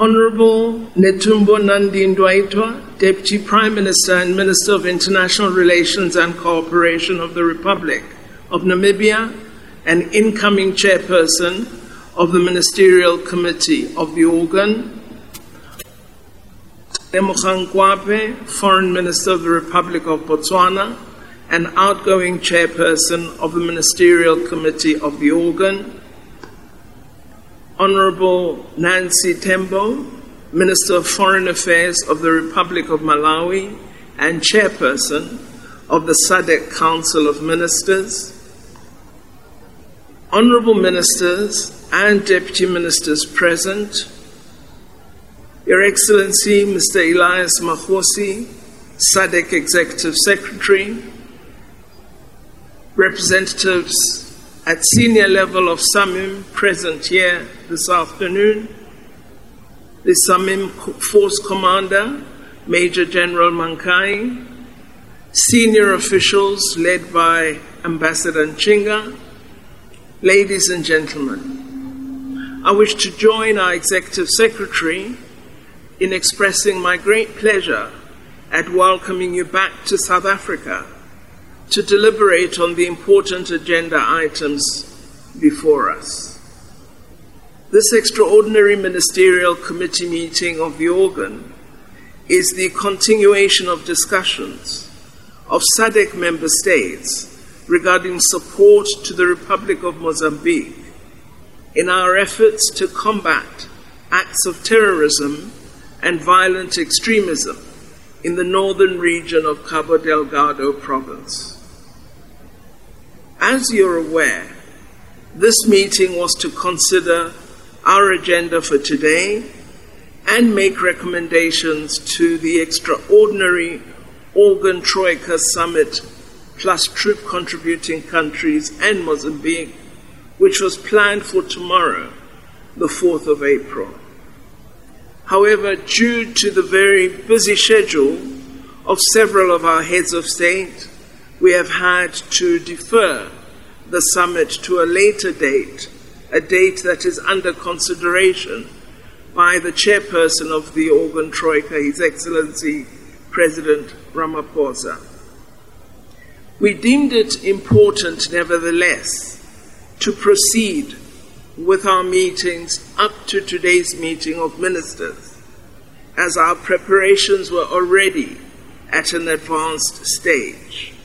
Honorable Netumbo Nandi Ndaitwah, Deputy Prime Minister and Minister of International Relations and Cooperation of the Republic of Namibia, and incoming chairperson of the Ministerial Committee of the organ. Lemogang Kwape, Foreign Minister of the Republic of Botswana, and outgoing chairperson of the Ministerial Committee of the organ. Honorable Nancy Tembo, Minister of Foreign Affairs of the Republic of Malawi and Chairperson of the SADC Council of Ministers, Honorable Ministers and Deputy Ministers present, Your Excellency Mr. Elias Magosi, SADC Executive Secretary, representatives at senior level of SAMIM present here this afternoon. The SAMIM Force Commander, Major General Mankayi, senior officials led by Ambassador Nchinga, ladies and gentlemen. I wish to join our Executive Secretary in expressing my great pleasure at welcoming you back to South Africa to deliberate on the important agenda items before us. This extraordinary ministerial committee meeting of the organ is the continuation of discussions of SADC member states regarding support to the Republic of Mozambique in our efforts to combat acts of terrorism and violent extremism in the northern region of Cabo Delgado province. As you're aware, this meeting was to consider our agenda for today and make recommendations to the extraordinary Organ Troika Summit plus troop contributing countries and Mozambique, which was planned for tomorrow, the 4th of April. However, due to the very busy schedule of several of our heads of state, we have had to defer the summit to a later date, a date that is under consideration by the chairperson of the Organ Troika, His Excellency President Ramaphosa. We deemed it important, nevertheless, to proceed with our meetings up to today's meeting of ministers, as our preparations were already at an advanced stage.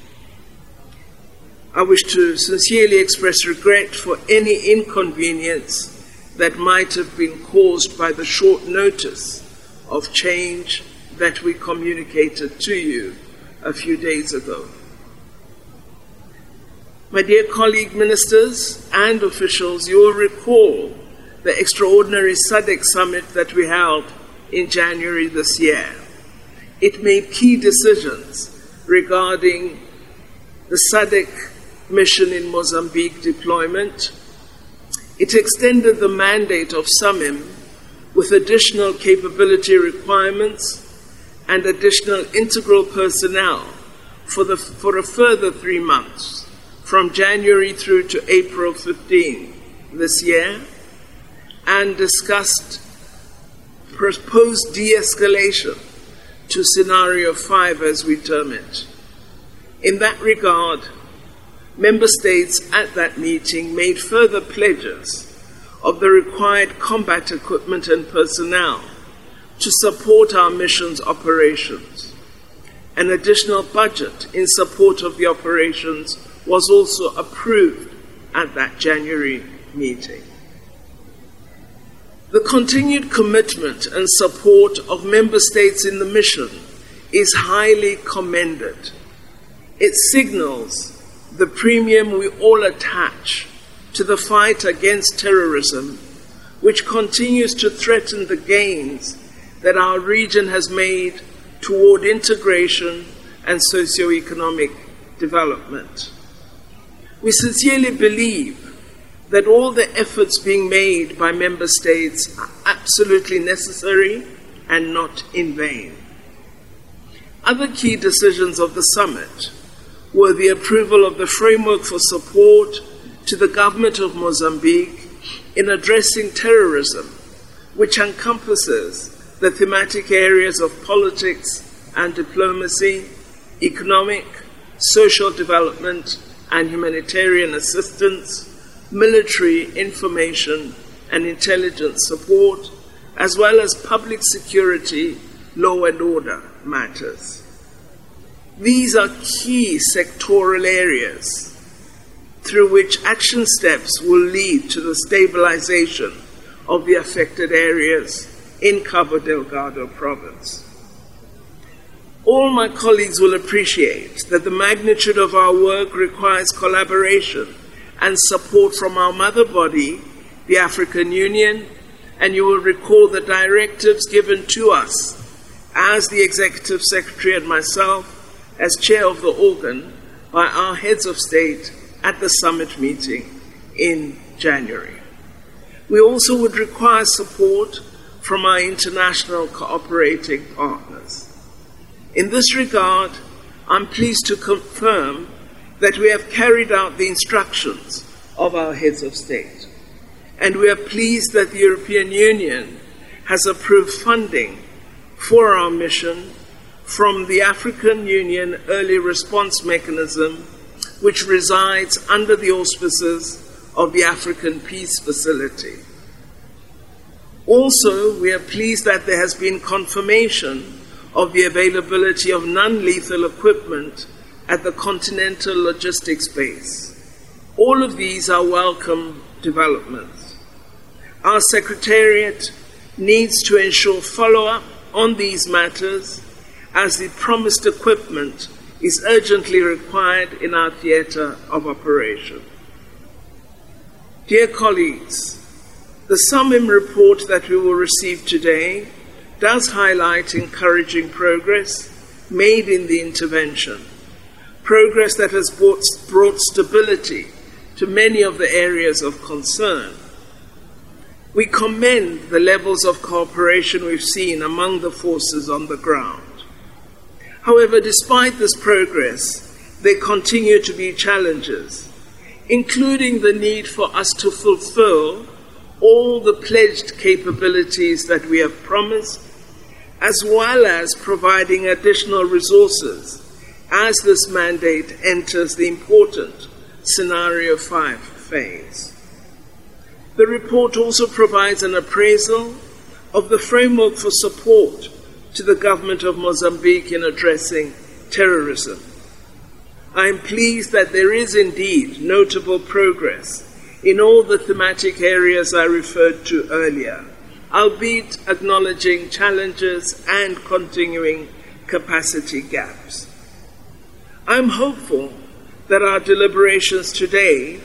I wish to sincerely express regret for any inconvenience that might have been caused by the short notice of change that we communicated to you a few days ago. My dear colleague ministers and officials, you will recall the extraordinary SADC summit that we held in January this year. It made key decisions regarding the SADC mission in Mozambique deployment. It extended the mandate of SAMIM with additional capability requirements and additional integral personnel for, the, for a further three months, from January through to April 15 this year, and discussed proposed de escalation to scenario five, as we term it. In that regard, member states at that meeting made further pledges of the required combat equipment and personnel to support our mission's operations. An additional budget in support of the operations was also approved at that January meeting. The continued commitment and support of member states in the mission is highly commended. It signals the premium we all attach to the fight against terrorism, which continues to threaten the gains that our region has made toward integration and socio-economic development. We sincerely believe that all the efforts being made by member states are absolutely necessary and not in vain. Other key decisions of the summit were the approval of the framework for support to the government of Mozambique in addressing terrorism which encompasses the thematic areas of politics and diplomacy, economic, social development and humanitarian assistance, military information and intelligence support, as well as public security, law and order matters. These are key sectoral areas through which action steps will lead to the stabilization of the affected areas in Cabo Delgado province. All my colleagues will appreciate that the magnitude of our work requires collaboration and support from our mother body, the African Union, and you will recall the directives given to us as the Executive Secretary and myself, as Chair of the organ, by our heads of state at the summit meeting in January. We also would require support from our international cooperating partners. In this regard, I'm pleased to confirm that we have carried out the instructions of our heads of state. And we are pleased that the European Union has approved funding for our mission from the African Union Early Response Mechanism, which resides under the auspices of the African Peace Facility. Also, we are pleased that there has been confirmation of the availability of non lethal equipment at the Continental Logistics Base. All of these are welcome developments. Our Secretariat needs to ensure follow up on these matters as the promised equipment is urgently required in our theatre of operation. Dear colleagues, the SAMIM report that we will receive today does highlight encouraging progress made in the intervention, progress that has brought, brought stability to many of the areas of concern. We commend the levels of cooperation we've seen among the forces on the ground. However, despite this progress, there continue to be challenges, including the need for us to fulfill all the pledged capabilities that we have promised as well as providing additional resources as this mandate enters the important Scenario 5 phase. The report also provides an appraisal of the framework for support to the government of Mozambique in addressing terrorism. I am pleased that there is indeed notable progress in all the thematic areas I referred to earlier albeit acknowledging challenges and continuing capacity gaps. I'm hopeful that our deliberations today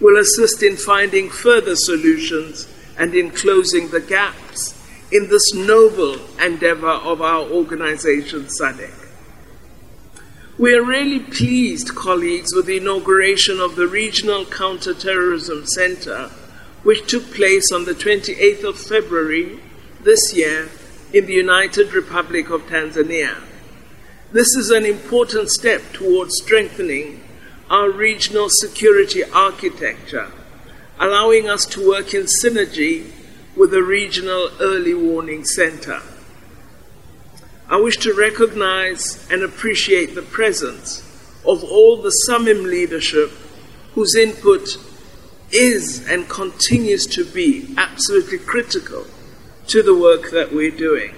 will assist in finding further solutions and in closing the gaps in this noble endeavor of our organization, SADC. We are really pleased, colleagues, with the inauguration of the Regional Counterterrorism Center which took place on the 28th of February this year in the United Republic of Tanzania. This is an important step towards strengthening our regional security architecture, allowing us to work in synergy with the Regional Early Warning Center. I wish to recognize and appreciate the presence of all the SAMIM leadership whose input is and continues to be absolutely critical to the work that we're doing.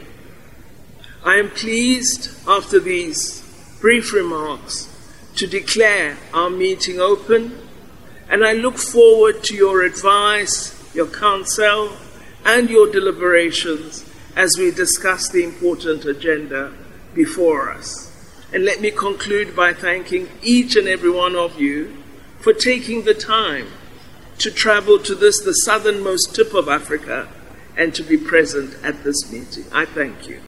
I am pleased after these brief remarks to declare our meeting open, and I look forward to your advice, your counsel, and your deliberations as we discuss the important agenda before us. And let me conclude by thanking each and every one of you for taking the time to travel to this, the southernmost tip of Africa, and to be present at this meeting. I thank you.